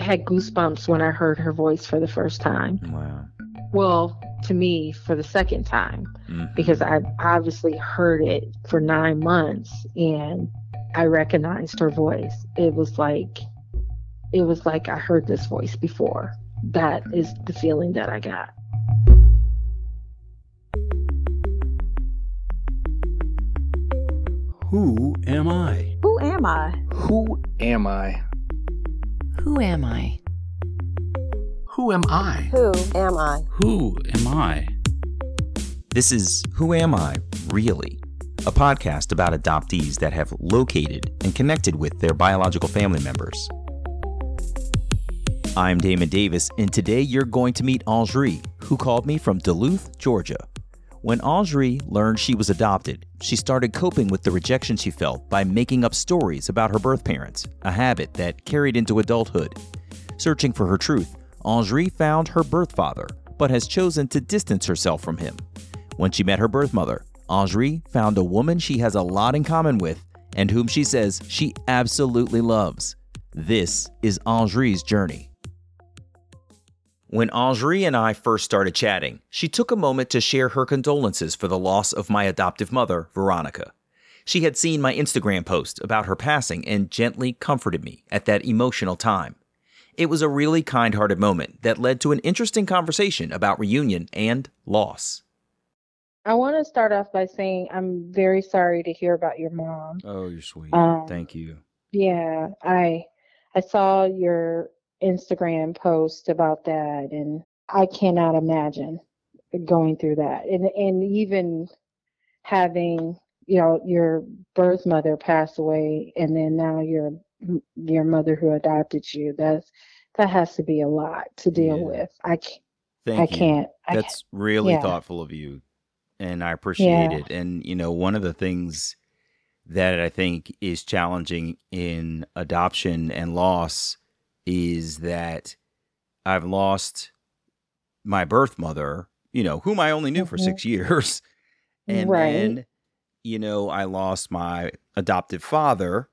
had goosebumps when I heard her voice for the first time. Wow. Well, to me, for the second time, Mhm. because I obviously heard it for nine months and I recognized her voice. It was like, it was like I heard this voice before. That is the feeling that I got. Who am I? Who am I? Who am I? Who am I? Who am I? Who am I? Who am I? This is Who Am I, Really? A podcast about adoptees that have located and connected with their biological family members. I'm Damon Davis, and today you're going to meet Angerie, who called me from Duluth, Georgia. When Angerie learned she was adopted, she started coping with the rejection she felt by making up stories about her birth parents, a habit that carried into adulthood. Searching for her truth, Angerie found her birth father, but has chosen to distance herself from him. When she met her birth mother, Angerie found a woman she has a lot in common with and whom she says she absolutely loves. This is Angerie's journey. When Angerie and I first started chatting, she took a moment to share her condolences for the loss of my adoptive mother, Veronica. She had seen my Instagram post about her passing and gently comforted me at that emotional time. It was a really kind hearted moment that led to an interesting conversation about reunion and loss. I want to start off by saying I'm very sorry to hear about your mom. Oh, you're sweet. Um, Thank you. Yeah, I I saw your Instagram post about that and I cannot imagine going through that. And and even having, you know, your birth mother pass away and then now your your mother who adopted you. That's that has to be a lot to deal Yeah. with. I can't Thank I you. can't I can't. That's really yeah. thoughtful of you, and I appreciate Yeah. it. And you know, one of the things that I think is challenging in adoption and loss is that I've lost my birth mother, you know, whom I only knew for Mhm. six years, and Right. then you know I lost my adoptive father,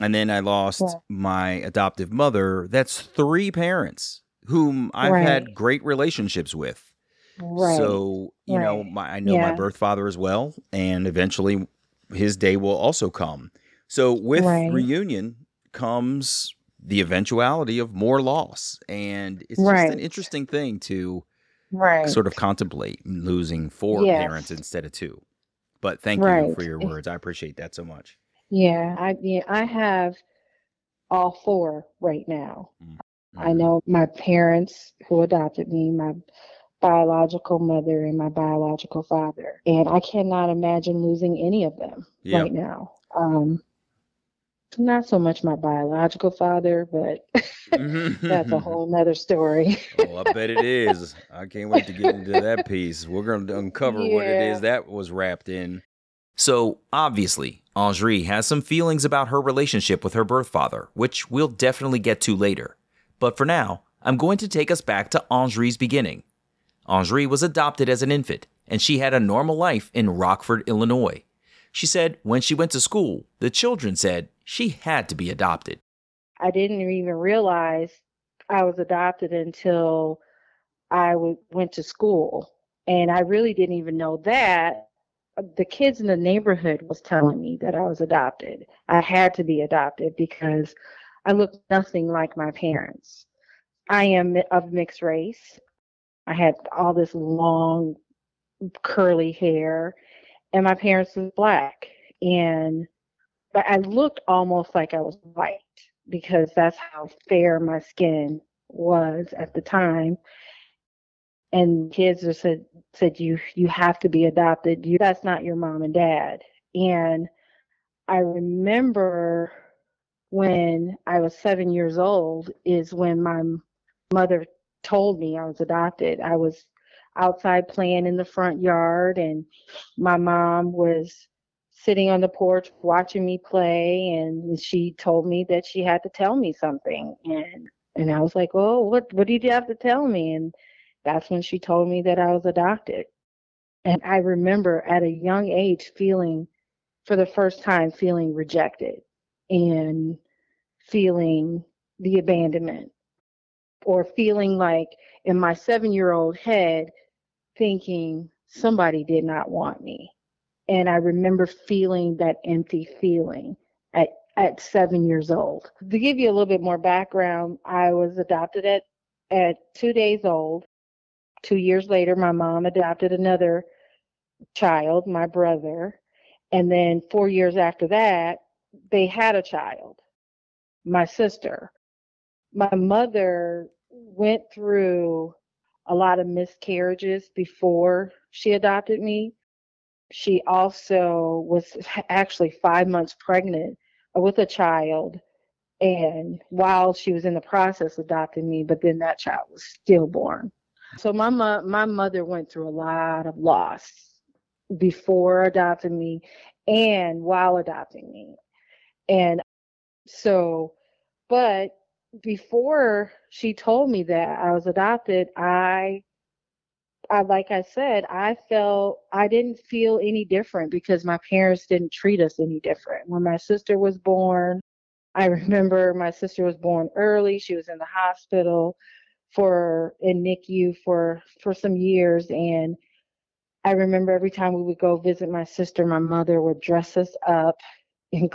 and then I lost Yeah. my adoptive mother. That's three parents whom I've had great relationships with. Right. So, you know, my, I know my birth father as well, and eventually his day will also come. So, with Right. reunion comes the eventuality of more loss. And it's just an interesting thing to right. sort of contemplate losing four Yes. parents instead of two. But thank you for your words. I appreciate that so much. Yeah, I yeah, I have all four right now. I Mhm. know my parents who adopted me, my biological mother and my biological father, and I cannot imagine losing any of them Yeah. right now. Um, not so much my biological father, but that's a whole nother story. Oh, I bet it is. I can't wait to get into that piece. We're going to uncover what it is that was wrapped in. So, obviously, Angerie has some feelings about her relationship with her birth father, which we'll definitely get to later. But for now, I'm going to take us back to Angerie's beginning. Angerie was adopted as an infant, and she had a normal life in Rockford, Illinois. She said when she went to school, the children said she had to be adopted. I didn't even realize I was adopted until I w- went to school. And I really didn't even know that. The kids in the neighborhood was telling me that I was adopted. I had to be adopted because I looked nothing like my parents. I am of mixed race. I had all this long curly hair and my parents was black and but I looked almost like I was white because that's how fair my skin was at the time. And kids just said said you you have to be adopted. You that's not your mom and dad. And I remember when I was seven years old is when my mother told me I was adopted. I was outside playing in the front yard and my mom was sitting on the porch watching me play and she told me that she had to tell me something and and I was like, "Oh, what what did you have to tell me?" And that's when she told me that I was adopted. And I remember at a young age feeling for the first time feeling rejected and feeling the abandonment or feeling like in my seven year old head, thinking somebody did not want me. And I remember feeling that empty feeling at, at seven years old. To give you a little bit more background, I was adopted at, at two days old. Two years later, my mom adopted another child, my brother. And then four years after that, they had a child, my sister. My mother went through a lot of miscarriages before she adopted me. She also was actually five months pregnant with a child and while she was in the process of adopting me, but then that child was stillborn. So my mo- my mother went through a lot of loss before adopting me and while adopting me. And so, but before she told me that I was adopted, I I like I said, I felt I didn't feel any different because my parents didn't treat us any different. When my sister was born, I remember my sister was born early. She was in the hospital for in NICU for for some years and I remember every time we would go visit my sister, my mother would dress us up in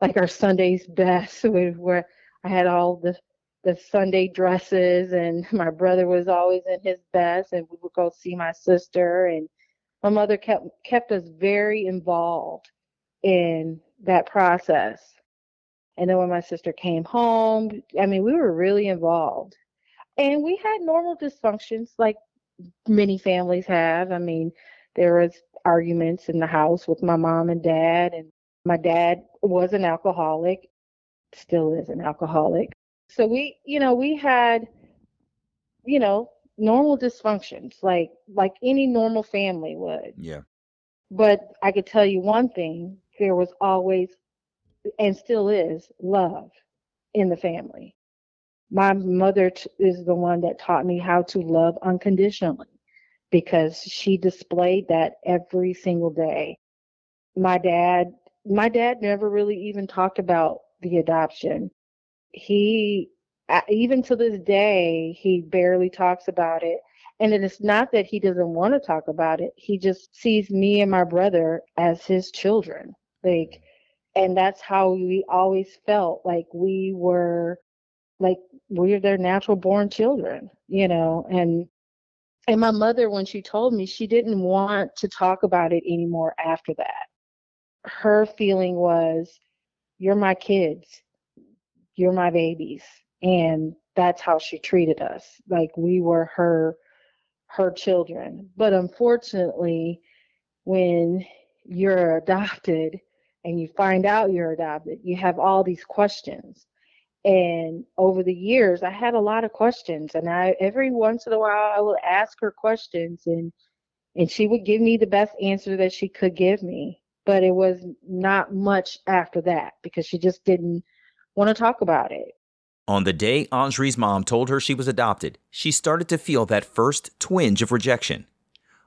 like our Sunday's best, We were I had all the the Sunday dresses, and my brother was always in his best, and we would go see my sister, and my mother kept kept us very involved in that process. And then when my sister came home, I mean, we were really involved, and we had normal dysfunctions like many families have. I mean, there was arguments in the house with my mom and dad, and my dad was an alcoholic, still is an alcoholic. So we, you know, we had, you know, normal dysfunctions like like any normal family would. Yeah. But I could tell you one thing, there was always and still is love in the family. My mother t- is the one that taught me how to love unconditionally because she displayed that every single day. My dad, my dad never really even talked about the adoption. He, even to this day, he barely talks about it. And it is not that he doesn't want to talk about it. He just sees me and my brother as his children. Like, and that's how we always felt like we were, like, we're their natural born children, you know, and and my mother, when she told me, she didn't want to talk about it anymore after that. Her feeling was, You're my kids, you're my babies. And that's how she treated us. Like we were her her children. But unfortunately, when you're adopted and you find out you're adopted, you have all these questions and over the years i had a lot of questions and i every once in a while i would ask her questions and and she would give me the best answer that she could give me but it was not much after that because she just didn't want to talk about it on the day Angerie's mom told her she was adopted, she started to feel that first twinge of rejection.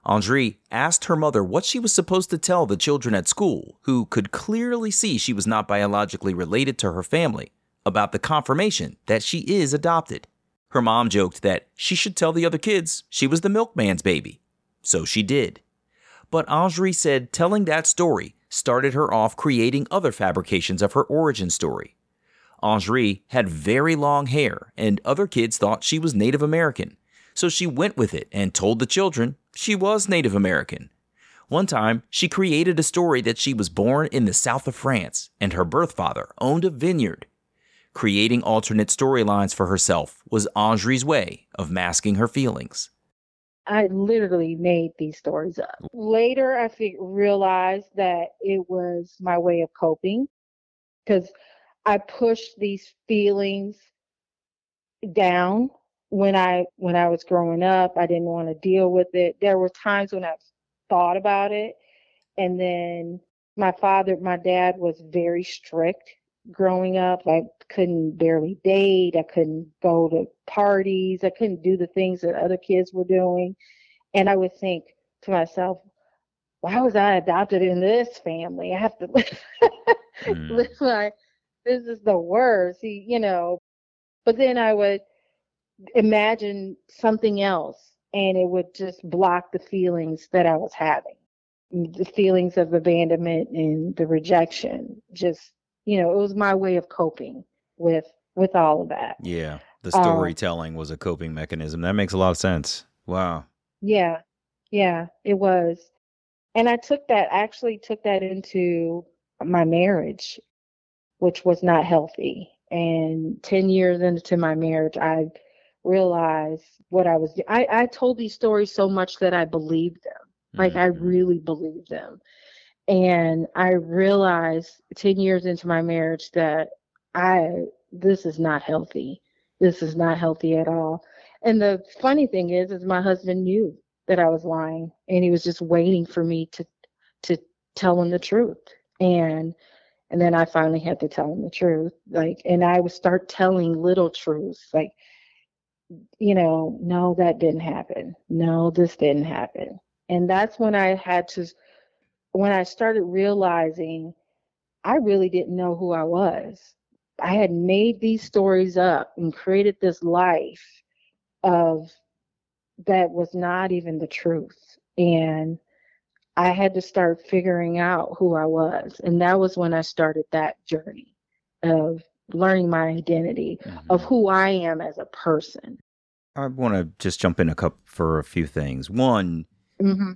Angerie asked her mother what she was supposed to tell the children at school, who could clearly see she was not biologically related to her family about the confirmation that she is adopted. Her mom joked that she should tell the other kids she was the milkman's baby. So she did. But Angerie said telling that story started her off creating other fabrications of her origin story. Angerie had very long hair, and other kids thought she was Native American. So she went with it and told the children she was Native American. One time, she created a story that she was born in the south of France and her birth father owned a vineyard. Creating alternate storylines for herself was Angerie's way of masking her feelings. I literally made these stories up. Later, I realized that it was my way of coping because I pushed these feelings down when I when I was growing up. I didn't want to deal with it. There were times when I thought about it, and then my father, my dad was very strict growing up. I couldn't barely date. I couldn't go to parties. I couldn't do the things that other kids were doing. And I would think to myself, why was I adopted in this family? I have to mm. live my, this is the worst, you know. But then I would imagine something else and it would just block the feelings that I was having. The feelings of abandonment and the rejection. Just, you know, it was my way of coping with with all of that. Yeah. The Um, storytelling was a coping mechanism. That makes a lot of sense. Wow. Yeah. Yeah, it was. And I took that actually took that into my marriage, which was not healthy. And 10 years into my marriage, I realized what I was I, I told these stories so much that I believed them. Like I Mhm. really believed them. And I realized 10 years into my marriage that I this is not healthy. This is not healthy at all. And the funny thing is is my husband knew that I was lying and he was just waiting for me to to tell him the truth. And and then I finally had to tell him the truth. Like and I would start telling little truths like you know, no that didn't happen. No, this didn't happen. And that's when I had to when I started realizing I really didn't know who I was. I had made these stories up and created this life of that was not even the truth. And I had to start figuring out who I was. And that was when I started that journey of learning my identity, of Mhm. who I am as a person. I want to just jump in a cup for a few things. One, Mm-hmm.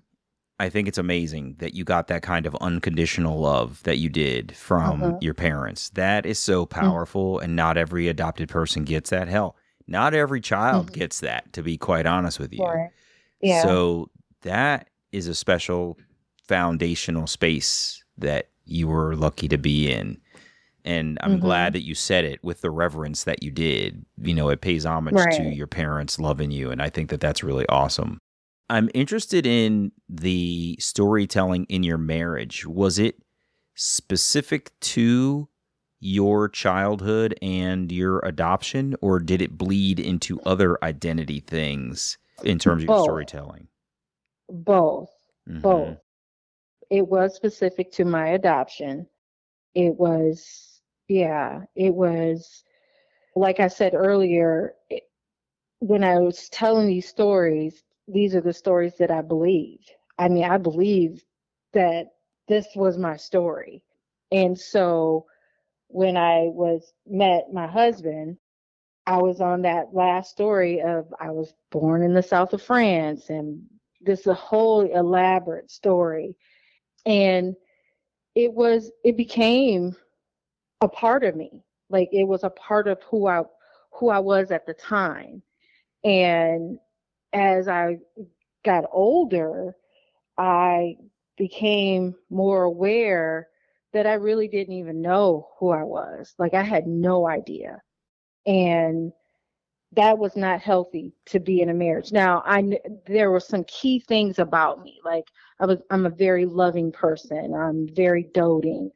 I think it's amazing that you got that kind of unconditional love that you did from Uh-huh. your parents. That is so powerful, and not every adopted person gets that. Hell, not every child Mhm. gets that, to be quite honest with you. Right. Yeah. So that is a special foundational space that you were lucky to be in. And I'm Mhm. glad that you said it with the reverence that you did. You know, it pays homage to your parents loving you. And I think that that's really awesome. I'm interested in the storytelling in your marriage. Was it specific to your childhood and your adoption, or did it bleed into other identity things in terms of your storytelling? both. Mhm. both. It was specific to my adoption. It was, yeah, it was, like I said earlier, it, when I was telling these stories, these are the stories that I believed. I mean, I believed that this was my story. And so when I was met my husband, I was on that last story of I was born in the south of France and this a whole elaborate story. And it was it became a part of me. Like it was a part of who I who I was at the time. And as I got older, I became more aware that I really didn't even know who I was. Like I had no idea. And that was not healthy to be in a marriage. Now, I there were some key things about me. Like I was I'm a very loving person. I'm very doting.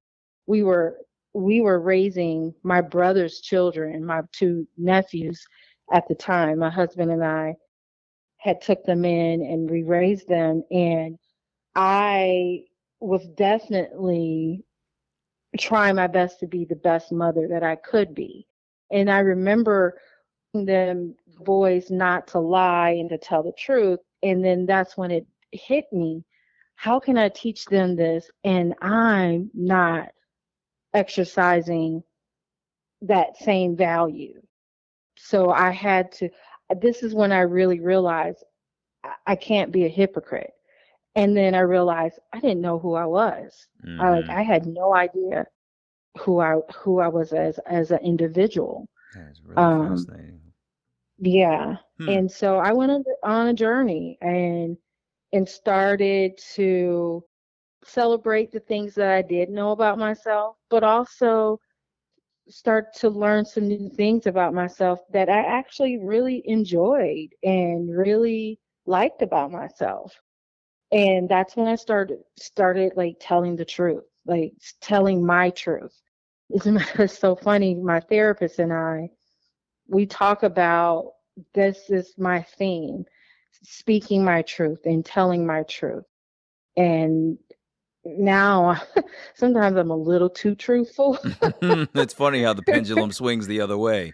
We were we were raising my brother's children, my two nephews at the time. My husband and I had took them in and we raised them and I was definitely trying my best to be the best mother that I could be. And I remember them boys not to lie and to tell the truth. And then that's when it hit me. How can I teach them this and I'm not exercising that same value? So I had to, this is when I really realized I- can't be a hypocrite. And then I realized I didn't know who I was. I like. I had no idea who I who I was as as an individual. That's really um, fascinating. Yeah. Hmm. And so I went on, a journey and and started to celebrate the things that I did know about myself, but also start to learn some new things about myself that I actually really enjoyed and really liked about myself. And that's when I started started like telling the truth, like telling my truth. It's so funny. My therapist and I, we talk about this is my theme, speaking my truth and telling my truth. And now sometimes I'm a little too truthful. it's funny how the pendulum swings the other way.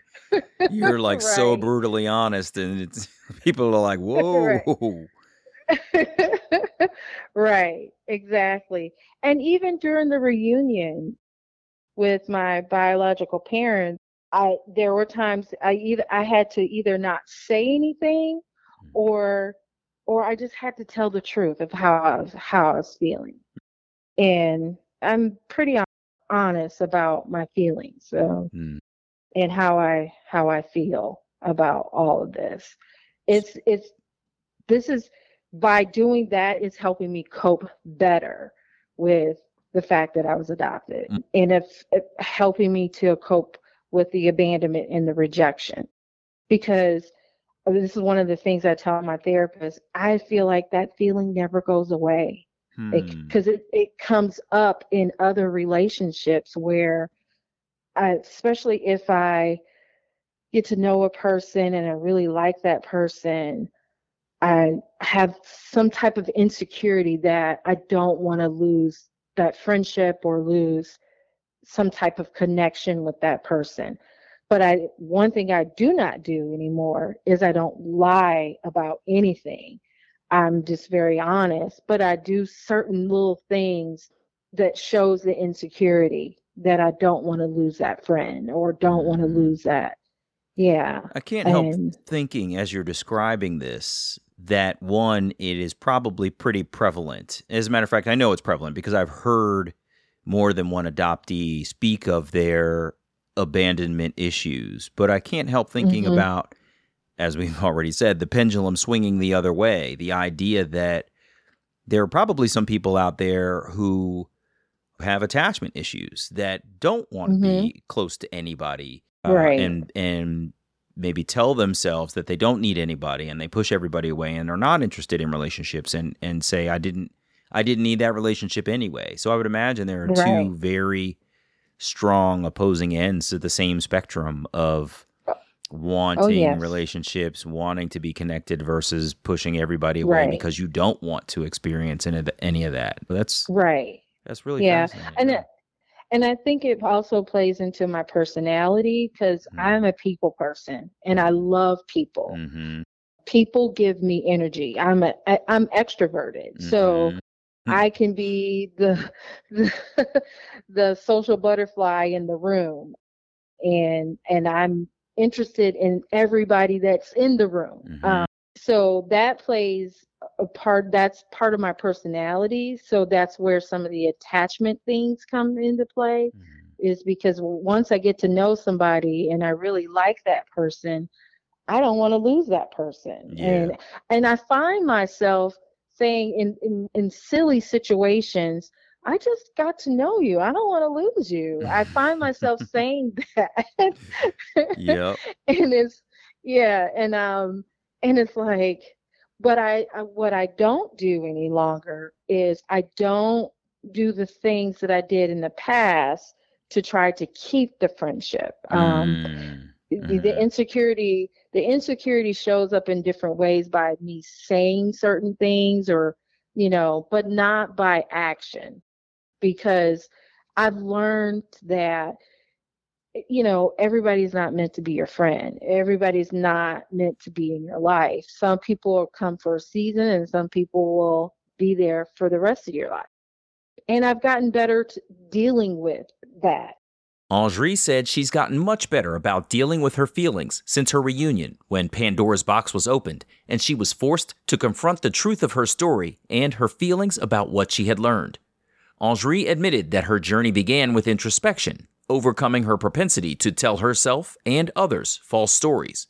You're like so brutally honest, and it's people are like, "Whoa." right, exactly. And even during the reunion with my biological parents, I there were times I either I had to either not say anything or or I just had to tell the truth of how I was how I was feeling. And I'm pretty honest about my feelings. So Mm. and how I how I feel about all of this. It's it's this is by doing that it's helping me cope better with the fact that I was adopted Mm. and it's helping me to cope with the abandonment and the rejection because this is one of the things I tell my therapist I feel like that feeling never goes away Hmm. because it, it comes up in other relationships where I, especially if I get to know a person and I really like that person, I have some type of insecurity that I don't want to lose that friendship or lose some type of connection with that person. But I one thing I do not do anymore is I don't lie about anything. I'm just very honest, but I do certain little things that shows the insecurity that I don't want to lose that friend or don't want to Mhm. lose that. Yeah. I can't help And thinking as you're describing this that one, it is probably pretty prevalent. As a matter of fact, I know it's prevalent because I've heard more than one adoptee speak of their abandonment issues. But I can't help thinking Mhm. about, as we've already said, the pendulum swinging the other way. The idea that there are probably some people out there who have attachment issues that don't want to be close to anybody uh, Right. and and maybe tell themselves that they don't need anybody and they push everybody away and are not interested in relationships and and say I didn't I didn't need that relationship anyway. So I would imagine there are Right. two very strong opposing ends to the same spectrum of wanting yes. relationships, wanting to be connected versus pushing everybody away Right. because you don't want to experience any of, the, any of that. That's right. that's really Yeah. And it- and I think it also plays into my personality because Mm. I'm a people person and I love people. Mhm, People give me energy. I'm a I, I'm extroverted. So mhm. I can be the, the the social butterfly in the room and and I'm interested in everybody that's in the room. Mhm. Um, so that plays a part that's part of my personality. So that's where some of the attachment things come into play Mhm. is because once I get to know somebody and I really like that person, I don't want to lose that person. Yeah. And and I find myself saying in, in in silly situations, I just got to know you. I don't want to lose you. I find myself saying that. Yep. and it's yeah, and um and it's like but I, I what I don't do any longer is I don't do the things that I did in the past to try to keep the friendship. Um Mm, the, the mm-hmm. insecurity the insecurity shows up in different ways by me saying certain things or you know but not by action. Because i've learned that eh, you know everybody's not meant to be your friend. Everybody's not meant to be in your life. Some people will come for a season and some people will be there for the rest of your life. And i've gotten better to dealing with that Angerie said she's gotten much better about dealing with her feelings since her reunion when Pandora's box was opened and she was forced to confront the truth of her story and her feelings about what she had learned. Angerie admitted that her journey began with introspection, overcoming her propensity to tell herself and others false stories.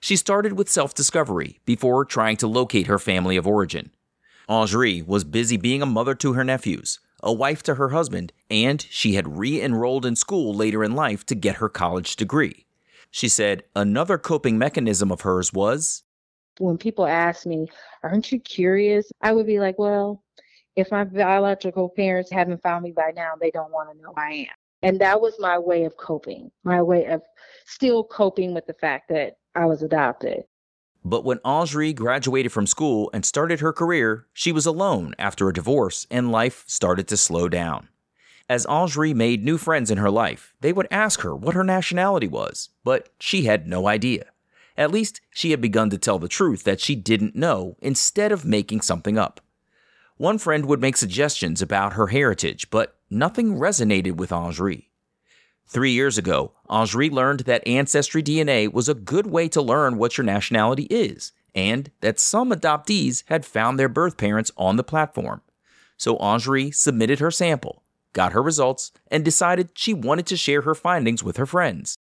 She started with self discovery before trying to locate her family of origin. Angerie was busy being a mother to her nephews, a wife to her husband, and she had re enrolled in school later in life to get her college degree. She said another coping mechanism of hers was when people ask me, aren't you curious? I would be like, well, if my biological parents haven't found me by now, they don't want to know I am. And that was my way of coping, my way of still coping with the fact that I was adopted. But when Angerie graduated from school and started her career, she was alone after a divorce and life started to slow down. As Angerie made new friends in her life, they would ask her what her nationality was, but she had no idea. At least she had begun to tell the truth that she didn't know instead of making something up. One friend would make suggestions about her heritage, but nothing resonated with Angerie. Three years ago, Angerie learned that Ancestry DNA was a good way to learn what your nationality is, and that some adoptees had found their birth parents on the platform. So Angerie submitted her sample, got her results, and decided she wanted to share her findings with her friends.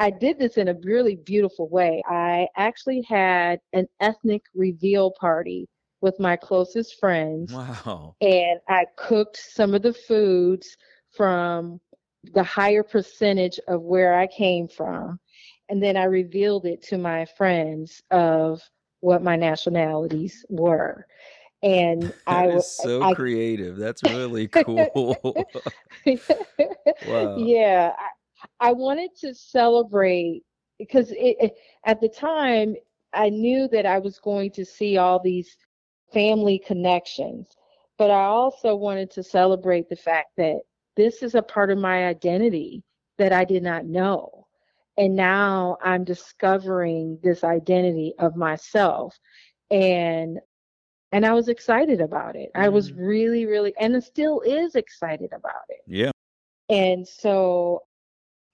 I did this in a really beautiful way. I actually had an ethnic reveal party with my closest friends. Wow. And I cooked some of the foods from the higher percentage of where I came from. And then I revealed it to my friends of what my nationalities were. And That I was so I- creative. That's really cool. wow. yeah, I, I wanted to celebrate because it, it, at the time I knew that I was going to see all these family connections, but I also wanted to celebrate the fact that this is a part of my identity that I did not know. And now I'm discovering this identity of myself. And and I was excited about it. I was Mhm. really, really and still is excited about it. Yeah. And so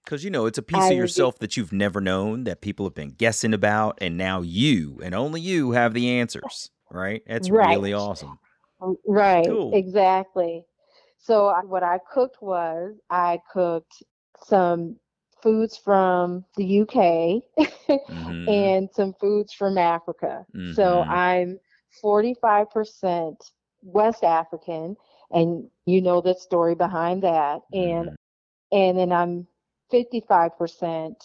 Because, you know, it's a piece I of yourself that you've never known, that people have been guessing about, and now you and only you have the answers, right? That's right. really awesome. Right, Cool. exactly. So I- what I cooked was I cooked some foods from the UK Mhm. and some foods from Africa. So Mhm. I'm 45% West African, and you know the story behind that. And Mhm. and then I'm 55%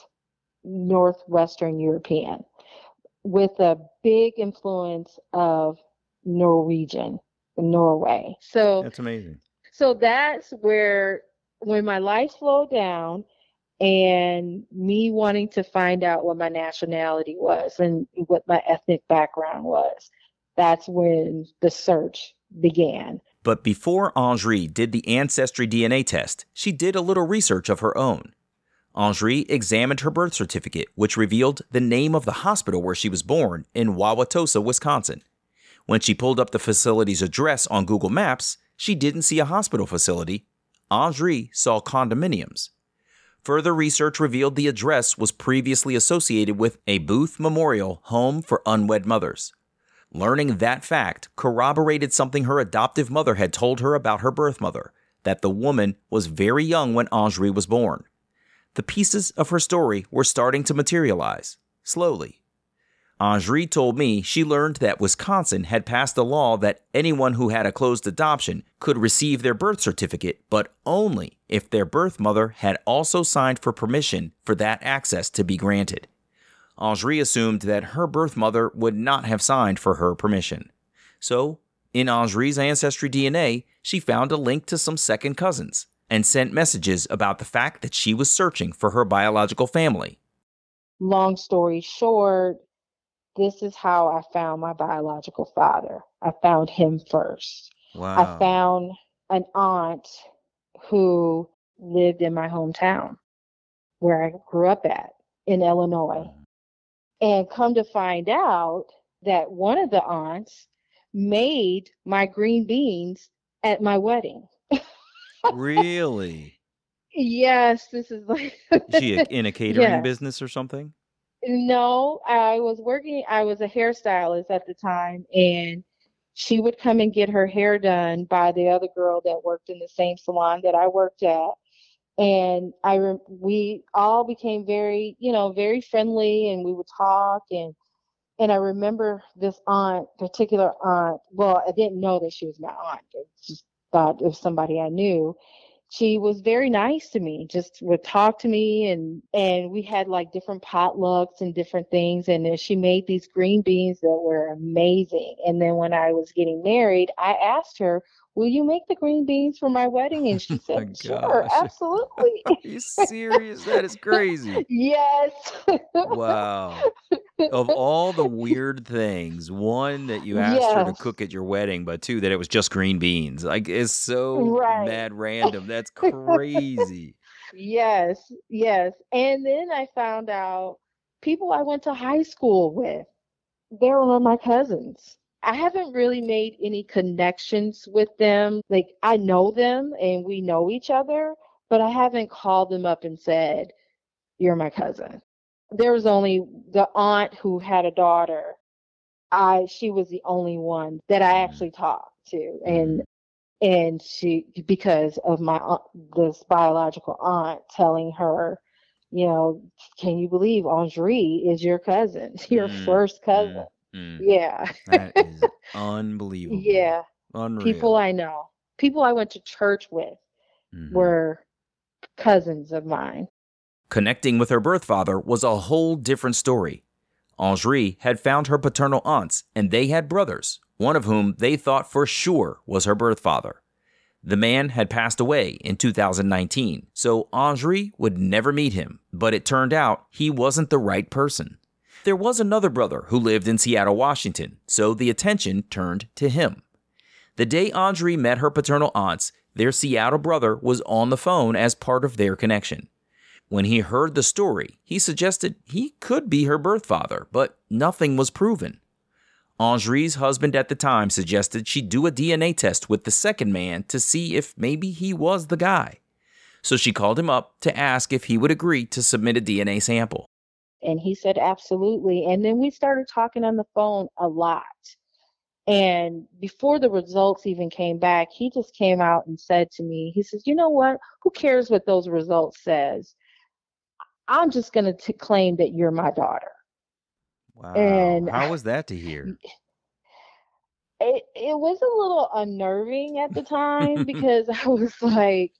Northwestern European with a big influence of Norwegian, Norway. So That's amazing. So that's where when my life slowed down and me wanting to find out what my nationality was and what my ethnic background was, that's when the search began. But before Angerie did the Ancestry DNA test, she did a little research of her own. Angerie examined her birth certificate, which revealed the name of the hospital where she was born in Wauwatosa, Wisconsin. When she pulled up the facility's address on Google Maps, she didn't see a hospital facility. Angerie saw condominiums. Further research revealed the address was previously associated with a Booth Memorial Home for Unwed Mothers. Learning that fact corroborated something her adoptive mother had told her about her birth mother that the woman was very young when Angerie was born. The pieces of her story were starting to materialize, slowly. Angerie told me she learned that Wisconsin had passed a law that anyone who had a closed adoption could receive their birth certificate, but only if their birth mother had also signed for permission for that access to be granted. Angerie assumed that her birth mother would not have signed for her permission. So, in Angerie's ancestry DNA, she found a link to some second cousins and sent messages about the fact that she was searching for her biological family. Long story short, this is how I found my biological father. I found him first. Wow. I found an aunt who lived in my hometown where I grew up at in Illinois. Mm. And come to find out that one of the aunts made my green beans at my wedding. really? Yes, this is like Is she in a catering Yes. business or something? No, I was working, I was a hairstylist at the time, and she would come and get her hair done by the other girl that worked in the same salon that I worked at. And I we all became very, you know, very friendly and we would talk and and I remember this aunt, particular aunt, well, I didn't know that she was my aunt. I just thought it was somebody I knew she was very nice to me just would talk to me and and we had like different potlucks and different things and then she made these green beans that were amazing and then when i was getting married i asked her will you make the green beans for my wedding and she Oh said sure absolutely Are you serious? That is crazy. yes Wow. Of all the weird things, one that you asked her to cook at your wedding, but two that it was just green beans. Like it's so Right. mad random. That's crazy. Yes, yes. And then I found out people I went to high school with, they were my cousins. I haven't really made any connections with them. Like I know them and we know each other, but I haven't called them up and said, You're my cousin. There was only the aunt who had a daughter. I she was the only one that I Mhm. actually talked to. And and she because of my aunt, this biological aunt telling her, you know, can you believe Angerie is your cousin, your Mm, first cousin? Mm, Yeah, that is unbelievable. yeah. Unreal. People I know, people I went to church with Mhm. were cousins of mine. Connecting with her birth father was a whole different story. Angerie had found her paternal aunts, and they had brothers, one of whom they thought for sure was her birth father. The man had passed away in 2019, so Angerie would never meet him, but it turned out he wasn't the right person. There was another brother who lived in Seattle, Washington, so the attention turned to him. The day Angerie met her paternal aunts, their Seattle brother was on the phone as part of their connection. When he heard the story, he suggested he could be her birth father, but nothing was proven. Angerie's husband at the time suggested she do a DNA test with the second man to see if maybe he was the guy. So she called him up to ask if he would agree to submit a DNA sample. And he said, absolutely. And then we started talking on the phone a lot. And before the results even came back, he just came out and said to me, he says, you know what? Who cares what those results says? I'm just going to claim that you're my daughter. Wow. And- how was that to hear? It, it was a little unnerving at the time because I was like,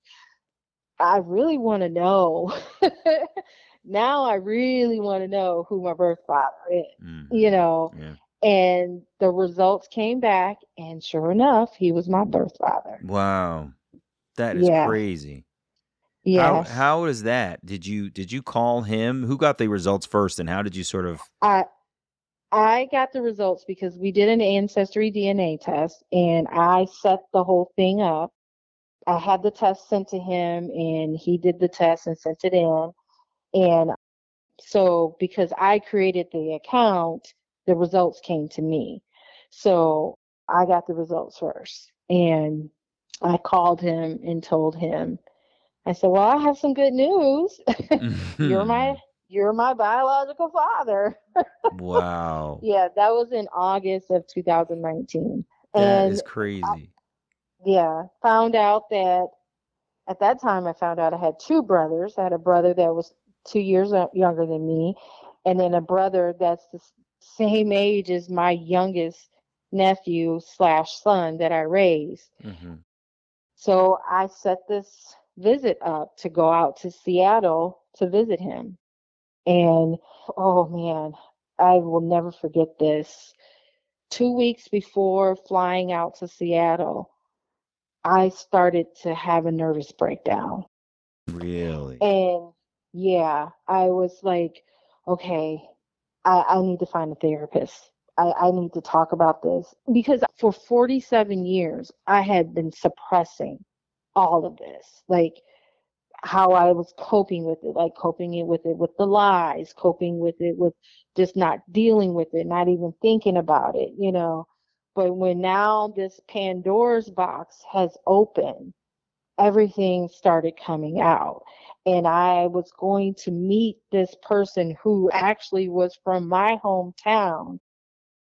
I really want to know. now I really want to know who my birth father is, Mm, you know. yeah. And the results came back, and sure enough, he was my birth father. Wow. That is Yeah. crazy. Yes. How how is that? Did you did you call him? Who got the results first and how did you sort of I I got the results because we did an ancestry DNA test and I set the whole thing up. I had the test sent to him and he did the test and sent it in. And so because I created the account, the results came to me. So I got the results first. And I called him and told him, I said, Well, I have some good news. you're my you're my biological father. Wow. Yeah, that was in August of 2019. That and is crazy. yeah, found out that at that time I found out I had two brothers. I had a brother that was two years younger than me, and then a brother that's the same age as my youngest nephew slash son that I raised. hmm So I set this visit up to go out to Seattle to visit him. And oh man, I will never forget this. Two weeks before flying out to Seattle, I started to have a nervous breakdown. Really? And yeah, I was like, okay, I, I need to find a therapist. I, I need to talk about this because for 47 years, I had been suppressing all of this. Like how I was coping with it, like coping it with it with the lies, coping with it with just not dealing with it, not even thinking about it, you know. But when now this Pandora's box has opened, everything started coming out and I was going to meet this person who actually was from my hometown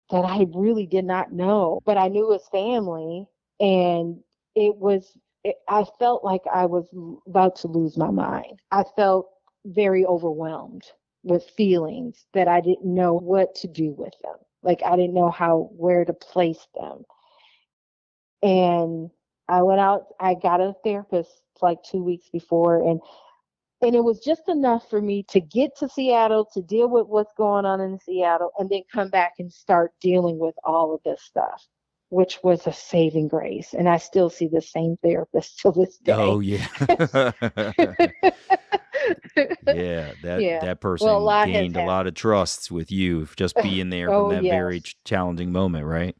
that I really did not know, but I knew his family, and it was. It, I felt like I was about to lose my mind. I felt very overwhelmed with feelings that I didn't know what to do with them. Like I didn't know how where to place them. And I went out. I got a therapist like two weeks before, and and it was just enough for me to get to Seattle to deal with what's going on in Seattle and then come back and start dealing with all of this stuff, which was a saving grace. And I still see the same therapist till this oh, day. Oh yeah. Yeah, that Yeah. that person Well, a gained a lot of trusts with you just being there Oh, from that very yes. ch- challenging moment, right?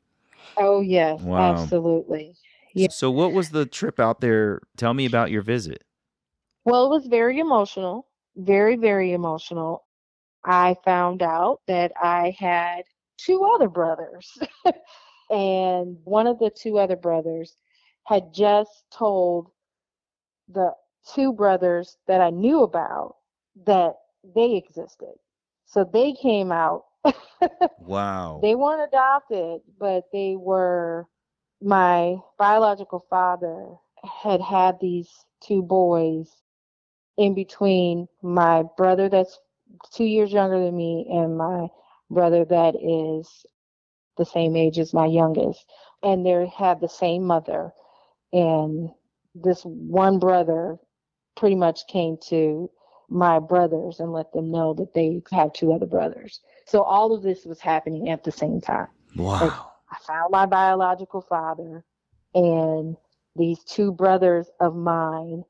oh yes, Wow. absolutely. Yeah. So what was the trip out there? Tell me about your visit. Well, it was very emotional, very, very emotional. I found out that I had two other brothers, and one of the two other brothers had just told the two brothers that I knew about that they existed. So they came out. Wow. They weren't adopted, but they were my biological father had had these two boys in between my brother that's two years younger than me and my brother that is the same age as my youngest and they had the same mother and this one brother pretty much came to my brothers and let them know that they have two other brothers so all of this was happening at the same time wow. I found my biological father, and these two brothers of mine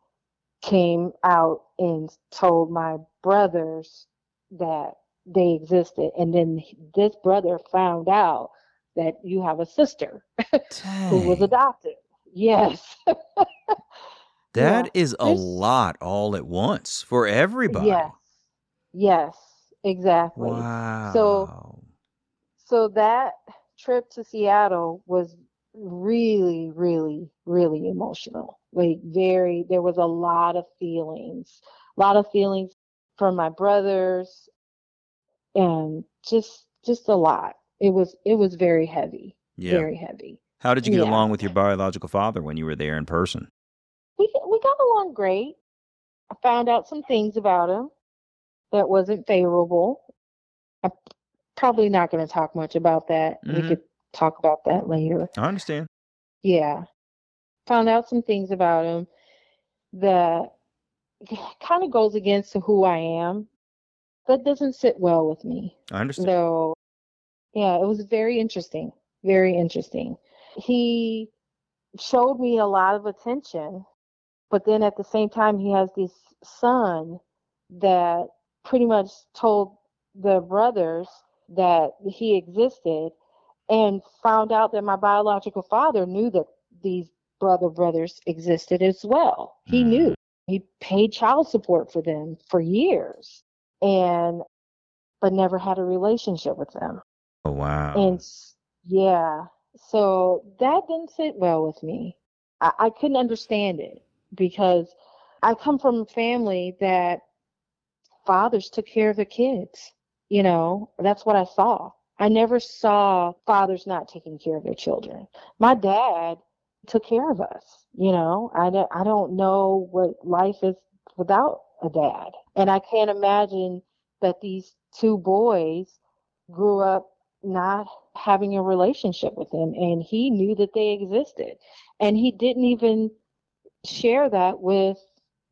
came out and told my brothers that they existed. And then this brother found out that you have a sister who was adopted. Yes. That yeah. is a There's- lot all at once for everybody. yes. Yes, exactly. Wow. So that trip to Seattle was really, really, really emotional. Like very, there was a lot of feelings, a lot of feelings from my brothers, and just, just a lot. It was, it was very heavy, yeah. very heavy. How did you get yeah. along with your biological father when you were there in person? We we got along great. I found out some things about him that wasn't favorable. I'm probably not going to talk much about that. We Mhm. could talk about that later. I understand. Yeah. Found out some things about him that kind of goes against who I am. That doesn't sit well with me. I understand. So, yeah, it was very interesting. Very interesting. He showed me a lot of attention, but then at the same time, he has this son that pretty much told the brothers that he existed and found out that my biological father knew that these brother brothers existed as well. He Mm. knew. He paid child support for them for years and but never had a relationship with them. Oh wow. And yeah, so that didn't sit well with me. I, I couldn't understand it because I come from a family that fathers took care of their kids. You know, that's what I saw. I never saw fathers not taking care of their children. My dad took care of us. You know, I don't, I don't know what life is without a dad. And I can't imagine that these two boys grew up not having a relationship with him and he knew that they existed and he didn't even share that with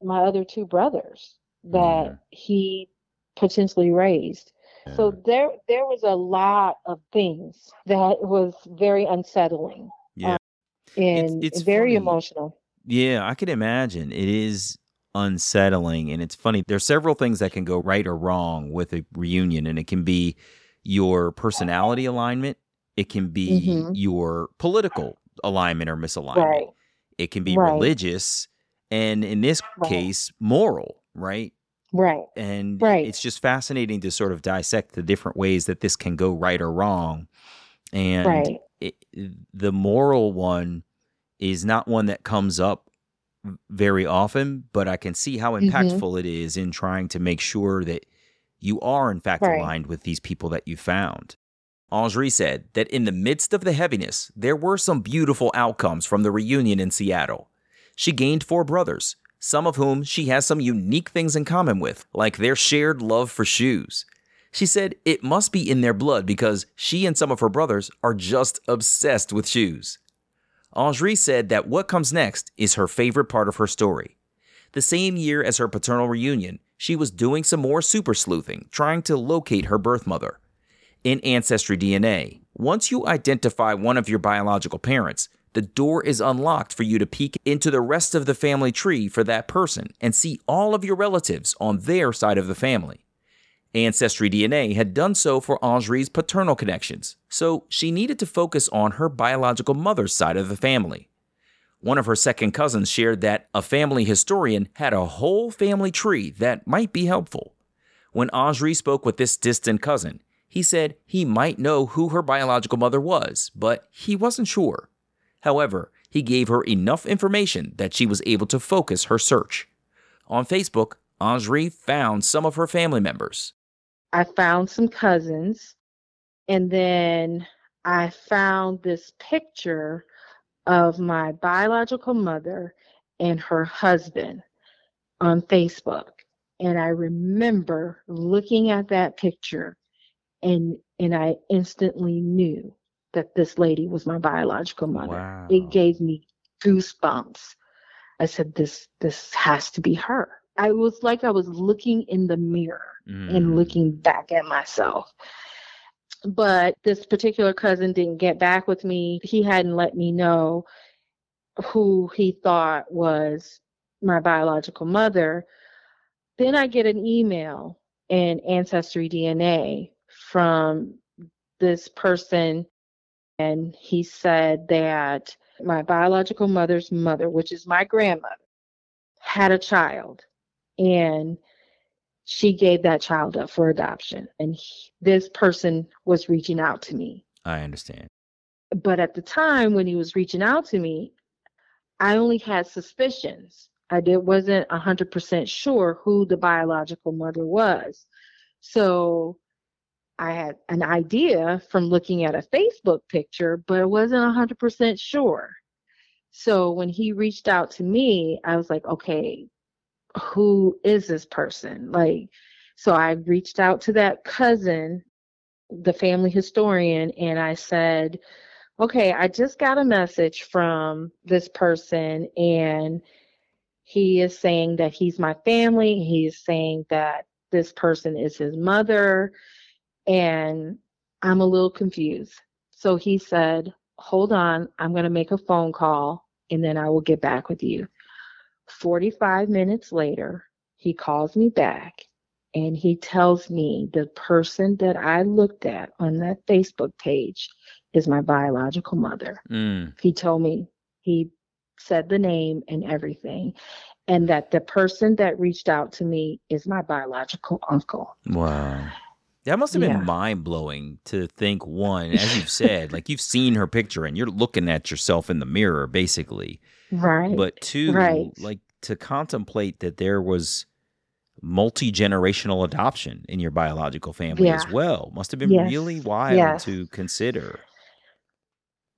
my other two brothers that Yeah. he potentially raised so there there was a lot of things that was very unsettling yeah. Um, and it's very funny. emotional Yeah, I can imagine. It is unsettling. And it's funny. There's several things that can go right or wrong with a reunion, and it can be your personality alignment, it can be Mhm. your political alignment or misalignment, right it can be Right. religious, and in this Right. case, moral, right? right And Right. it's just fascinating to sort of dissect the different ways that this can go right or wrong. And right it, the moral one is not one that comes up very often, but I can see how Mhm. impactful it is in trying to make sure that you are, in fact, Right. aligned with these people that you found. Angerie said that in the midst of the heaviness, there were some beautiful outcomes from the reunion in Seattle. She gained four brothers, some of whom she has some unique things in common with, like their shared love for shoes. She said it must be in their blood because she and some of her brothers are just obsessed with shoes. Angerie said that what comes next is her favorite part of her story. The same year as her paternal reunion, she was doing some more super sleuthing, trying to locate her birth mother. In Ancestry DNA, once you identify one of your biological parents, the door is unlocked for you to peek into the rest of the family tree for that person and see all of your relatives on their side of the family. Ancestry DNA had done so for Angerie's paternal connections, so she needed to focus on her biological mother's side of the family. One of her second cousins shared that a family historian had a whole family tree that might be helpful. When Angerie spoke with this distant cousin, he said he might know who her biological mother was, but he wasn't sure. However, he gave her enough information that she was able to focus her search. On Facebook, Angerie found some of her family members. I found some cousins, and then I found this picture of my biological mother and her husband on Facebook. And I remember looking at that picture and and I instantly knew that this lady was my biological mother. Wow. It gave me goosebumps. I said this this has to be her. I was like I was looking in the mirror Mm. and looking back at myself. But this particular cousin didn't get back with me. He hadn't let me know who he thought was my biological mother. Then I get an email and Ancestry DNA from this person, and he said that my biological mother's mother, which is my grandmother, had a child. And she gave that child up for adoption and he, this person was reaching out to me. I understand. but at the time when he was reaching out to me i only had suspicions. I did, wasn't 100% sure who the biological mother was. So i had an idea from looking at a facebook picture but i wasn't 100% sure. So when he reached out to me i was like okay who is this person? Like, so I reached out to that cousin, the family historian, and I said, okay, I just got a message from this person, and he is saying that he's my family. He is saying that this person is his mother, and I'm a little confused. So he said, hold on, I'm going to make a phone call, and then I will get back with you. 45 minutes later, he calls me back and he tells me the person that I looked at on that Facebook page is my biological mother. Mm. He told me, he said the name and everything, and that the person that reached out to me is my biological uncle. Wow. That must have been Yeah. mind blowing to think one, as you've said, like you've seen her picture and you're looking at yourself in the mirror, basically. Right. But two, Right. like to contemplate that there was multi generational adoption in your biological family as well must have been Yes. really wild Yes. to consider.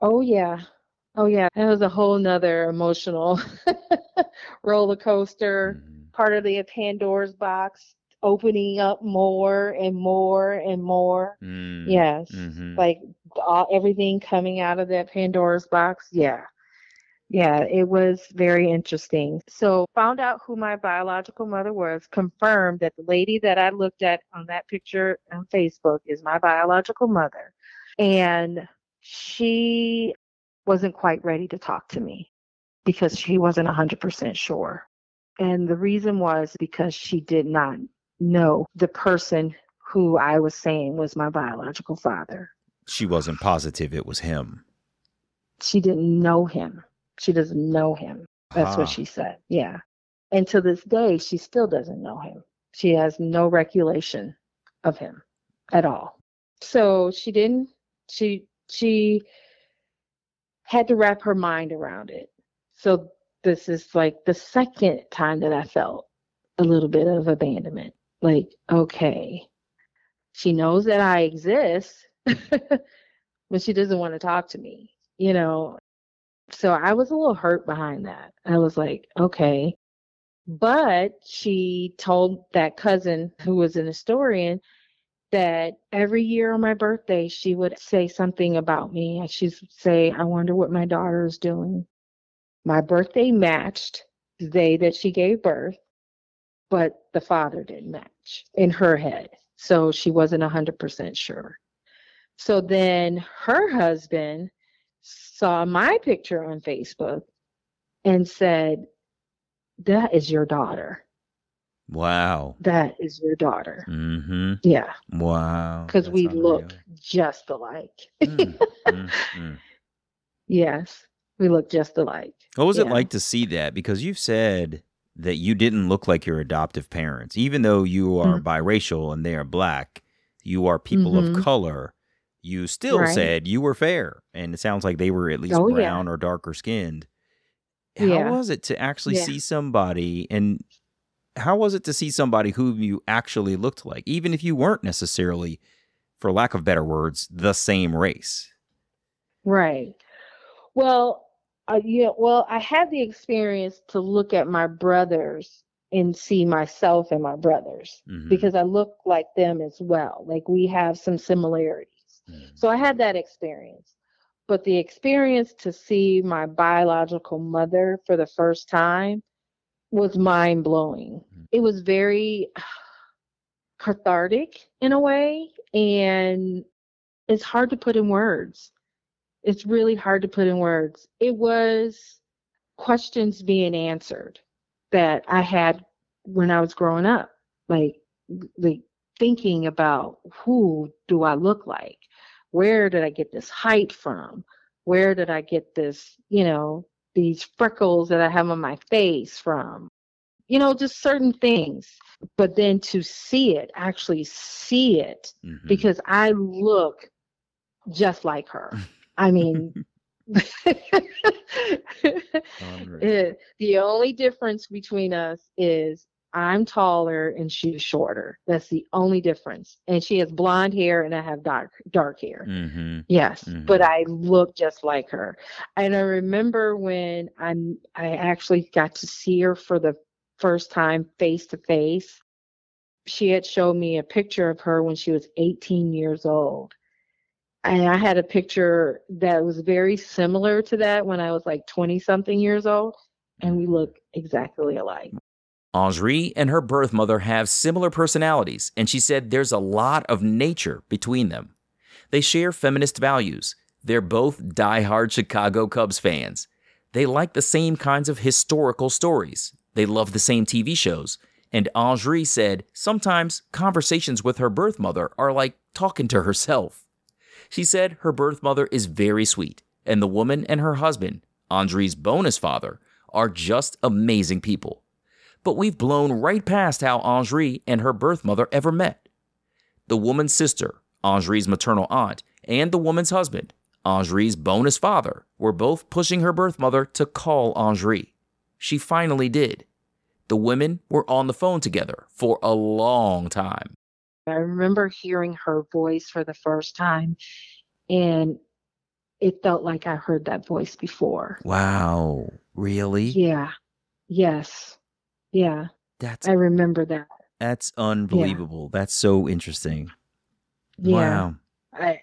Oh yeah. Oh yeah. That was a whole nother emotional roller coaster. Mhm. Part of the Pandora's box opening up more and more and more. Mm. Yes. Mhm. Like all, everything coming out of that Pandora's box. Yeah. Yeah, it was very interesting. So, found out who my biological mother was, confirmed that the lady that I looked at on that picture on Facebook is my biological mother. And she wasn't quite ready to talk to me because she wasn't 100% sure. And the reason was because she did not know the person who I was saying was my biological father. She wasn't positive it was him. She didn't know him. She doesn't know him. That's Huh. what ah. she said. Yeah. And to this day, she still doesn't know him. She has no recollection of him at all. So she didn't, she, she had to wrap her mind around it. So this is like the second time that I felt a little bit of abandonment. Like, okay, she knows that I exist, but she doesn't want to talk to me, you know. So I was a little hurt behind that. I was like, okay. But she told that cousin who was an historian that every year on my birthday, she would say something about me. She'd say, I wonder what my daughter is doing. My birthday matched the day that she gave birth, but the father didn't match in her head. So she wasn't 100% sure. So then her husband saw my picture on Facebook and said, That is your daughter. Wow. That is your daughter. Mm-hmm. Yeah, Wow. because we unreal. look just alike. Mm, mm, mm. yes, we look just alike. What was it like to see that? Because you've said that you didn't look like your adoptive parents, even though you are Mhm. biracial and they are black. You are people Mhm. of color. You still Right. said you were fair, and it sounds like they were at least Oh, yeah. brown or darker skinned. How Yeah. was it to actually Yeah. see somebody, and how was it to see somebody who you actually looked like, even if you weren't necessarily, for lack of better words, the same race? Right. Well, uh, yeah, well, I had the experience to look at my brothers and see myself and my brothers Mhm. because I look like them as well. Like we have some similarities. Mhm. So I had that experience. But the experience to see my biological mother for the first time was mind blowing. Mhm. It was very cathartic in a way, and it's hard to put in words. It's really hard to put in words. It was questions being answered that I had when I was growing up, like like thinking about who do I look like? Where did I get this height from? Where did I get this, you know, these freckles that I have on my face from? You know, just certain things. But then to see it, actually see it, Mhm. because I look just like her. I mean, it- the only difference between us is I'm taller and she's shorter. That's the only difference. And she has blonde hair and I have dark dark hair. Mm-hmm. Yes, Mhm. but I look just like her. And I remember when I'm I actually got to see her for the first time face to face. She had showed me a picture of her when she was 18 years old. And I had a picture that was very similar to that when I was like 20 something years old and we look exactly alike. Angerie and her birth mother have similar personalities, and she said there's a lot of nature between them. They share feminist values. They're both diehard Chicago Cubs fans. They like the same kinds of historical stories. They love the same TV shows. And Angerie said sometimes conversations with her birth mother are like talking to herself. She said her birth mother is very sweet, and the woman and her husband, Angerie's bonus father, are just amazing people. But we've blown right past how Angerie and her birth mother ever met. The woman's sister, Angerie's maternal aunt, and the woman's husband, Angerie's bonus father, were both pushing her birth mother to call Angerie. She finally did. The women were on the phone together for a long time. I remember hearing her voice for the first time and it felt like I heard that voice before. Wow, really? Yeah. Yes. Yeah. That's I remember that. that's unbelievable. That's so interesting. Yeah. Wow. I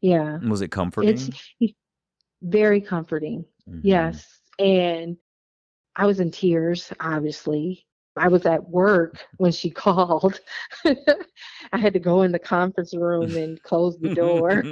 yeah. Was it comforting? It's very comforting. Mhm. Yes. And I was in tears, obviously. I was at work when she called. I had to go in the conference room and close the door.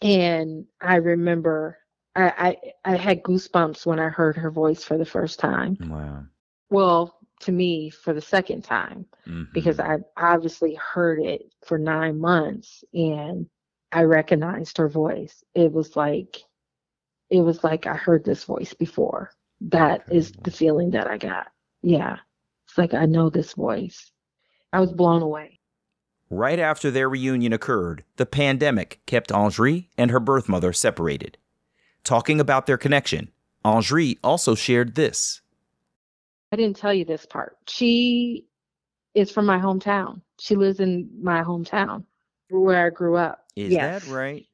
and I remember I, I I had goosebumps when I heard her voice for the first time. wow. Well, to me, for the second time, because Mhm. I obviously heard it for nine months and I recognized her voice. It was like it was like I heard this voice before. That is the feeling that I got. Yeah. It's like I know this voice. I was blown away. Right after their reunion occurred, the pandemic kept Angerie and her birth mother separated. Talking about their connection, Angerie also shared this. I didn't tell you this part. She is from my hometown. She lives in my hometown where I grew up. Is yes. that right?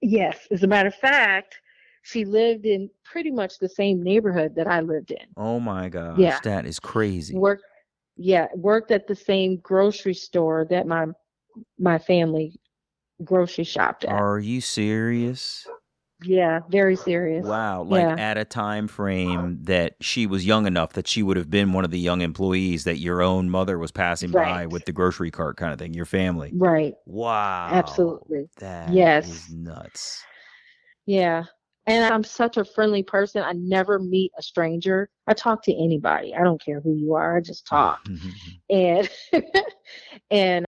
Yes. As a matter of fact, she lived in pretty much the same neighborhood that I lived in. Oh my gosh, Yeah. that is crazy. Worked yeah, worked at the same grocery store that my my family grocery shopped at. Are you serious? Yeah, very serious. Wow, like Yeah. at a time frame that she was young enough that she would have been one of the young employees that your own mother was passing by with the grocery cart kind of thing, your family. Right. Wow. Absolutely. That Yes. is nuts. Yeah. And I'm such a friendly person. I never meet a stranger. I talk to anybody. I don't care who you are. I just talk. And and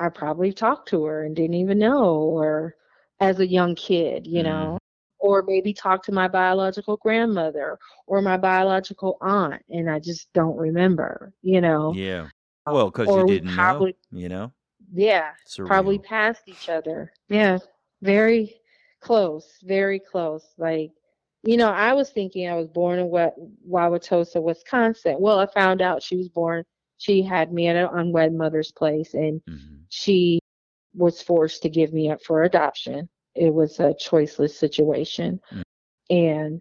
I probably talked to her and didn't even know or as a young kid, you mm. know. Or maybe talk to my biological grandmother or my biological aunt and I just don't remember, you know. yeah. Well, because you didn't probably know, you know? yeah, probably Surreal. passed each other. Yeah, very close, very close. Like, you know, I was thinking I was born in Wa- Wauwatosa, Wisconsin. Well, I found out she was born. She had me at an unwed mother's place, and Mhm. she was forced to give me up for adoption. It was a choiceless situation, Mm. and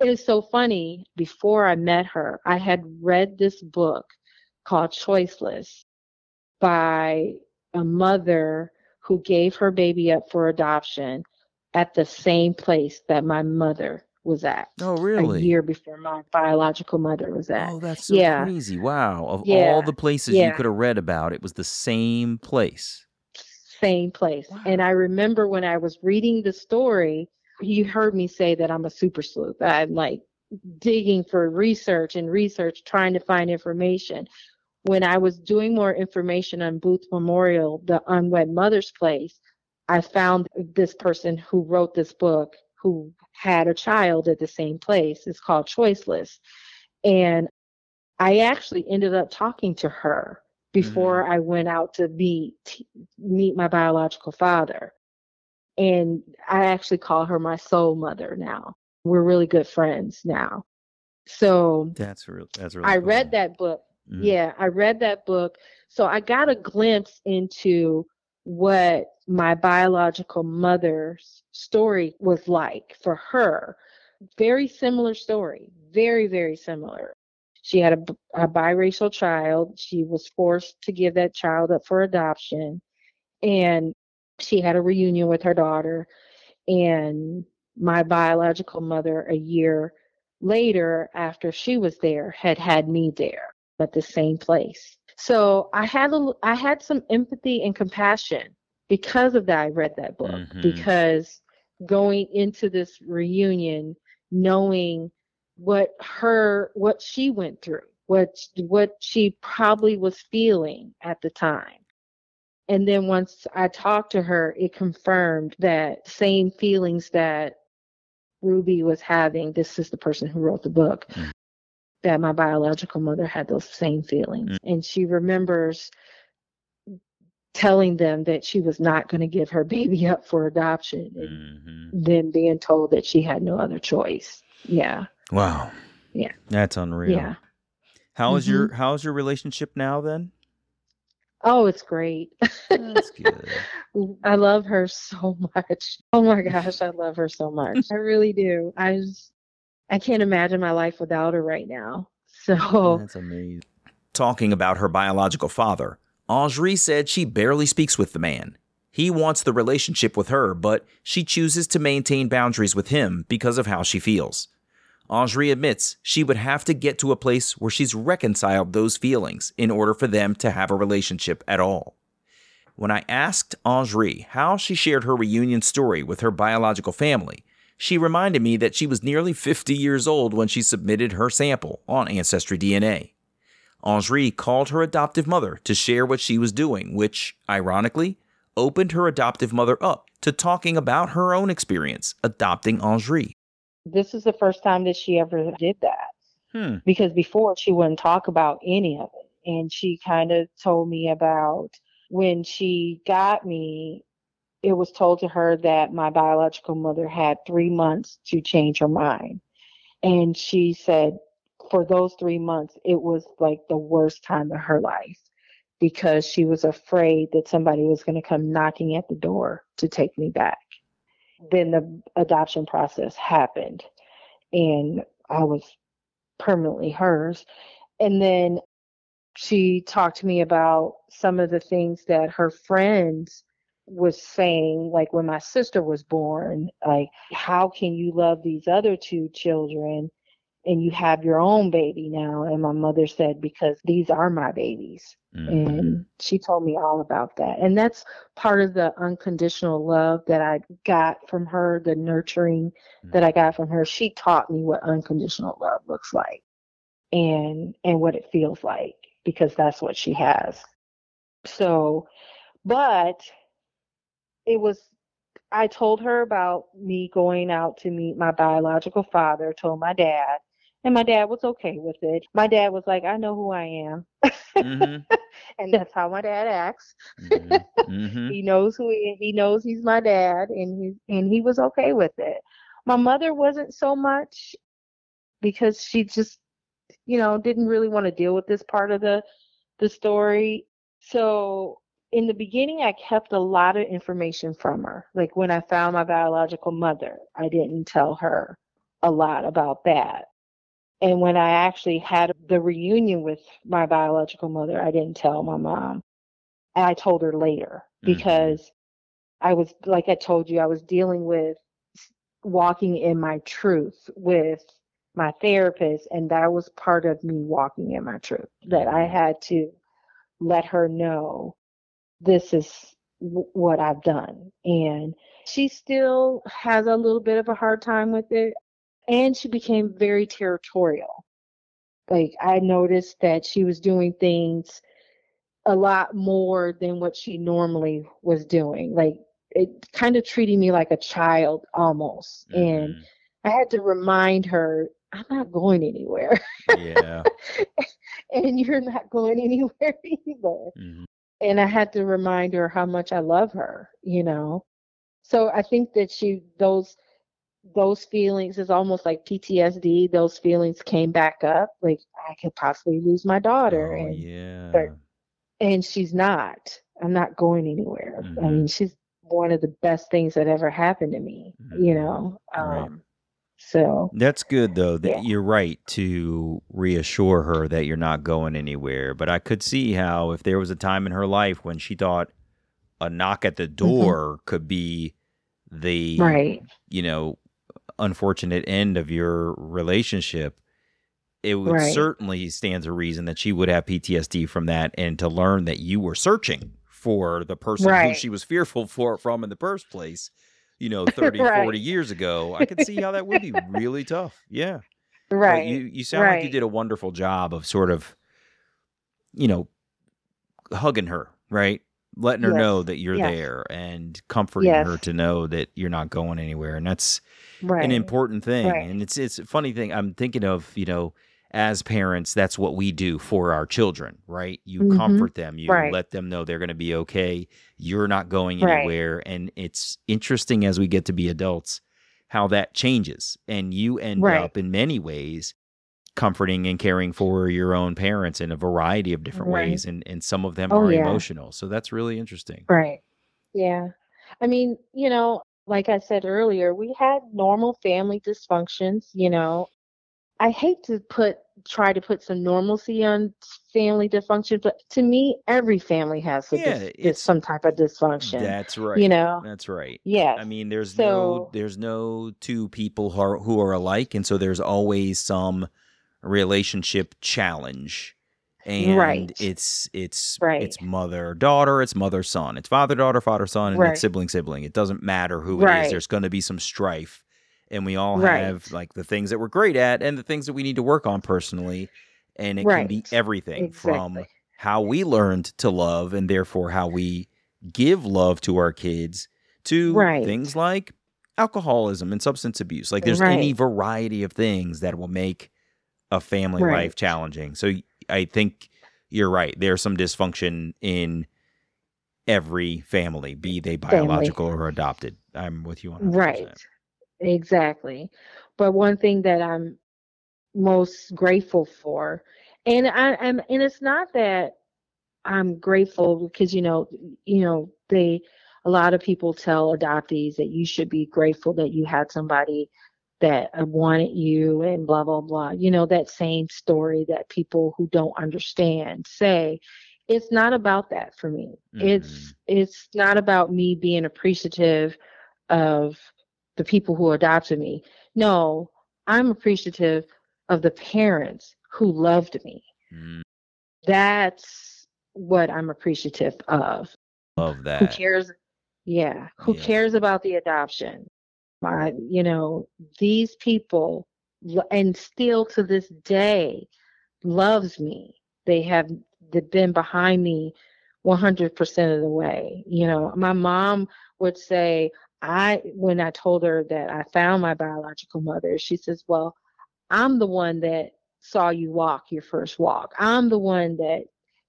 it is so funny. Before I met her, I had read this book called Choiceless by a mother who gave her baby up for adoption at the same place that my mother was at Oh, really? a year before my biological mother was at. Oh, that's so Yeah. crazy. Wow. Of all the places you could have read about, it was the same place. Same place. And I remember when I was reading the story, you heard me say that I'm a super sleuth. I'm like digging for research and research, trying to find information. When I was doing more information on Booth Memorial, the unwed mother's place, I found this person who wrote this book who had a child at the same place. It's called Choiceless. And I actually ended up talking to her before I went out to meet meet my biological father. And I actually call her my soul mother now. We're really good friends now. So That's real. That's really. I cool. read that book. Mhm. Yeah, I read that book. So I got a glimpse into what my biological mother's story was like for her. Very similar story. Very, very similar. She had a biracial child. She was forced to give that child up for adoption. And she had a reunion with her daughter. And my biological mother, a year later, after she was there, had had me there at the same place. So I had a, I had some empathy and compassion because of that. I read that book Mhm. because going into this reunion, knowing what her what she went through, what what she probably was feeling at the time. And then once I talked to her, it confirmed that same feelings that Ruby was having. This is the person who wrote the book. Mm. That my biological mother had those same feelings. Mm. And she remembers telling them that she was not going to give her baby up for adoption and Mhm. then being told that she had no other choice. Yeah. Wow. Yeah. That's unreal. Yeah. How is your mm-hmm. How's your relationship now then? Oh, it's great. That's good. I love her so much. Oh my gosh, I love her so much. I really do. I just, I can't imagine my life without her right now. So That's amazing. Talking about her biological father, Angerie said she barely speaks with the man. He wants the relationship with her, but she chooses to maintain boundaries with him because of how she feels. Angerie admits she would have to get to a place where she's reconciled those feelings in order for them to have a relationship at all. When I asked Angerie how she shared her reunion story with her biological family, she reminded me that she was nearly 50 years old when she submitted her sample on Ancestry DNA. Angerie called her adoptive mother to share what she was doing, which, ironically, opened her adoptive mother up to talking about her own experience adopting Angerie. This is the first time that she ever did that. Hmm. because before she wouldn't talk about any of it. And she kind of told me about when she got me, it was told to her that my biological mother had three months to change her mind. And she said for those three months, it was like the worst time of her life because she was afraid that somebody was going to come knocking at the door to take me back. Then the adoption process happened and I was permanently hers. And then she talked to me about some of the things that her friends was saying, like when my sister was born, like, how can you love these other two children and you have your own baby now? And my mother said, because these are my babies. Mhm. And she told me all about that. And that's part of the unconditional love that I got from her, the nurturing that I got from her. She taught me what unconditional love looks like and and what it feels like because that's what she has. So, but it was I told her about me going out to meet my biological father, told my dad, and my dad was okay with it. My dad was like, I know who I am. Mhm. and that's how my dad acts. Mhm. Mhm. He knows who he he knows he's my dad and he and he was okay with it. My mother wasn't so much because she just you know didn't really want to deal with this part of the the story. So in the beginning I kept a lot of information from her. Like when I found my biological mother, I didn't tell her a lot about that. And when I actually had the reunion with my biological mother, I didn't tell my mom. I told her later Mhm. because I was, like I told you, I was dealing with walking in my truth with my therapist. And that was part of me walking in my truth that I Mhm. had to let her know this is w- what I've done. And she still has a little bit of a hard time with it. And she became very territorial. Like I noticed that she was doing things a lot more than what she normally was doing. Like it kind of treating me like a child almost. And Mhm. I had to remind her, I'm not going anywhere. Yeah. and you're not going anywhere either. Mhm. And I had to remind her how much I love her, you know. So I think that she those those feelings is almost like PTSD. Those feelings came back up, like I could possibly lose my daughter, Oh, and yeah. and she's not. I'm not going anywhere. I Mhm. mean, she's one of the best things that ever happened to me, you Mhm. know. Right. Um, so That's good though. That Yeah. you're right to reassure her that you're not going anywhere. But I could see how if there was a time in her life when she thought a knock at the door could be the Mm-hmm. right, you know unfortunate end of your relationship, it would Right. certainly stands a reason that she would have PTSD from that and to learn that you were searching for the person who she was fearful for from in the first place, you know, 30, Right. 40 years ago. I could see how that would be really tough. Yeah. right. But you you sound like you did a wonderful job of sort of you know hugging her, right? Letting her know that you're yes. there and comforting her to know that you're not going anywhere. And that's right. an important thing. Right. And it's it's a funny thing. I'm thinking of, you know, as parents, that's what we do for our children, right? You Mhm. comfort them, you Right. let them know they're going to be okay. You're not going anywhere. And it's interesting as we get to be adults how that changes. And you end up in many ways comforting and caring for your own parents in a variety of different Right. ways. And, and some of them Oh, are yeah. emotional. So that's really interesting. Right. Yeah. I mean, you know, like I said earlier, we had normal family dysfunctions, you know. I hate to put try to put some normalcy on family dysfunction, but to me, every family has Yeah, dys- it's- some type of dysfunction. That's right. You know. That's right. yeah I mean, there's no there's no two people who are, who are alike, and so there's always some relationship challenge. And Right. it's it's Right. it's mother daughter, it's mother son, it's father daughter, father son, and Right. it's sibling sibling. It doesn't matter who it is. There's going to be some strife, and we all have like the things that we're great at and the things that we need to work on personally. And it can be everything from how we learned to love and therefore how we give love to our kids to Right. things like alcoholism and substance abuse. Like there's any variety of things that will make a family Right. life challenging. So I think you're right. There's some dysfunction in every family, be they biological or adopted. I'm with you on that. Right. Exactly. But one thing that I'm most grateful for, and I am, and it's not that I'm grateful because you know, you know, they, a lot of people tell adoptees that you should be grateful that you had somebody that uh, wanted you and blah blah blah. You know that same story that people who don't understand say, it's not about that for me. It's it's not about me being appreciative of the people who adopted me. No, I'm appreciative of the parents who loved me. Mm, That's what I'm appreciative of. love that. Who cares? Yeah, who Yeah. cares about the adoption? My, you know, these people, and still to this day, loves me. They have they've been behind me 100% of the way. You know, my mom would say, I, when I told her that I found my biological mother, she says, Well, I'm the one that saw you walk your first walk. I'm the one that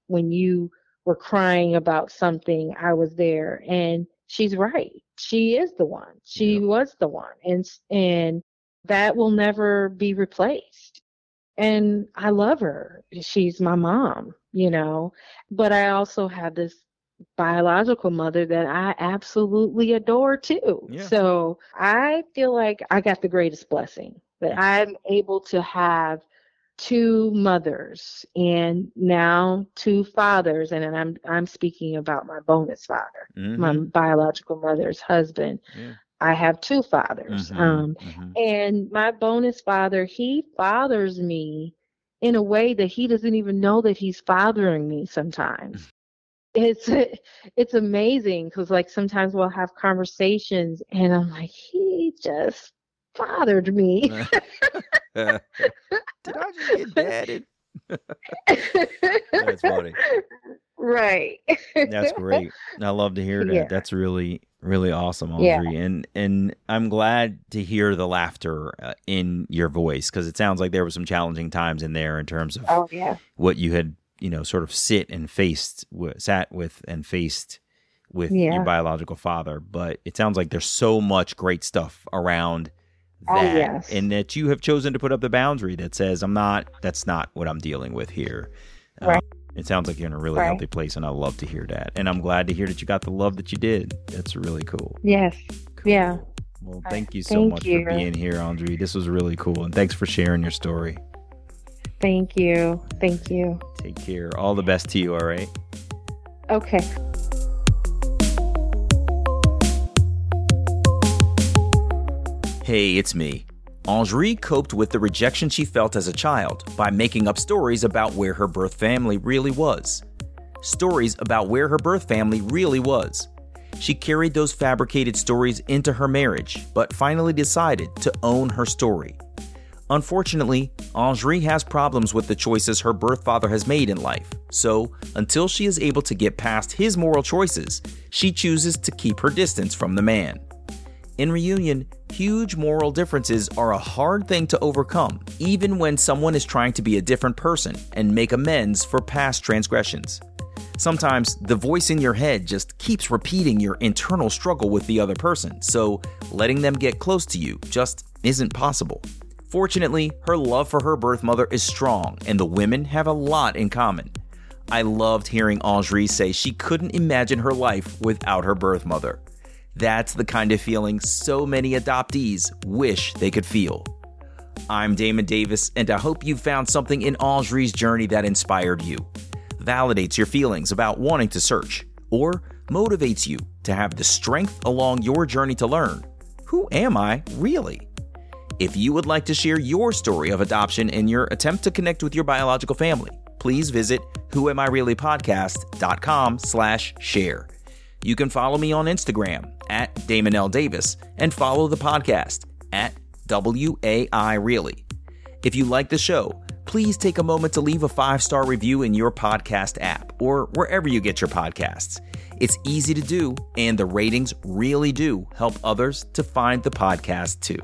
when you were crying about something, I was there. And she's right. She is the one. She was the one. And and that will never be replaced. And I love her. She's my mom, you know. But I also have this biological mother that I absolutely adore too. Yeah. So I feel like I got the greatest blessing that I'm able to have two mothers and now two fathers and I'm I'm speaking about my bonus father, my Mhm. biological mother's husband. Yeah. I have two fathers. Mhm, Um mhm. and my bonus father, he fathers me in a way that he doesn't even know that he's fathering me sometimes. It's it's amazing because like sometimes we'll have conversations and I'm like, he just fathered me. Did I just get dadded? That's funny. Right. That's great. I love to hear that. Yeah. That's really, really awesome, Angerie. Yeah. And and I'm glad to hear the laughter uh, in your voice because it sounds like there were some challenging times in there in terms of Oh yeah. what you had, you know, sort of sit and faced, wi- sat with and faced with Yeah. your biological father. But it sounds like there's so much great stuff around Oh, yes. and that you have chosen to put up the boundary that says, "I'm not. That's not what I'm dealing with here." Um, Right. it sounds like you're in a really Right. healthy place, and I love to hear that. And I'm glad to hear that you got the love that you did. That's really cool. Yes. Yeah. Well, thank you so Thank much you. for being here, Angerie. This was really cool, and thanks for sharing your story. Thank you. Thank you. Take care. All the best to you. All right. Okay. Hey, it's me. Angerie coped with the rejection she felt as a child by making up stories about where her birth family really was. Stories about where her birth family really was. She carried those fabricated stories into her marriage, but finally decided to own her story. Unfortunately, Angerie has problems with the choices her birth father has made in life, so until she is able to get past his moral choices, she chooses to keep her distance from the man. In reunion, huge moral differences are a hard thing to overcome, even when someone is trying to be a different person and make amends for past transgressions. Sometimes the voice in your head just keeps repeating your internal struggle with the other person, so letting them get close to you just isn't possible. Fortunately, her love for her birth mother is strong, and the women have a lot in common. I loved hearing Angerie say she couldn't imagine her life without her birth mother. That's the kind of feeling so many adoptees wish they could feel. I'm Damon Davis, and I hope you found something in Angerie's journey that inspired you, validates your feelings about wanting to search, or motivates you to have the strength along your journey to learn who am I really? If you would like to share your story of adoption and your attempt to connect with your biological family, please visit whoamireallypodcast.com slash share. You can follow me on Instagram at Damon L. Davis and follow the podcast at WAI Really. If you like the show, please take a moment to leave a five star review in your podcast app or wherever you get your podcasts. It's easy to do, and the ratings really do help others to find the podcast too.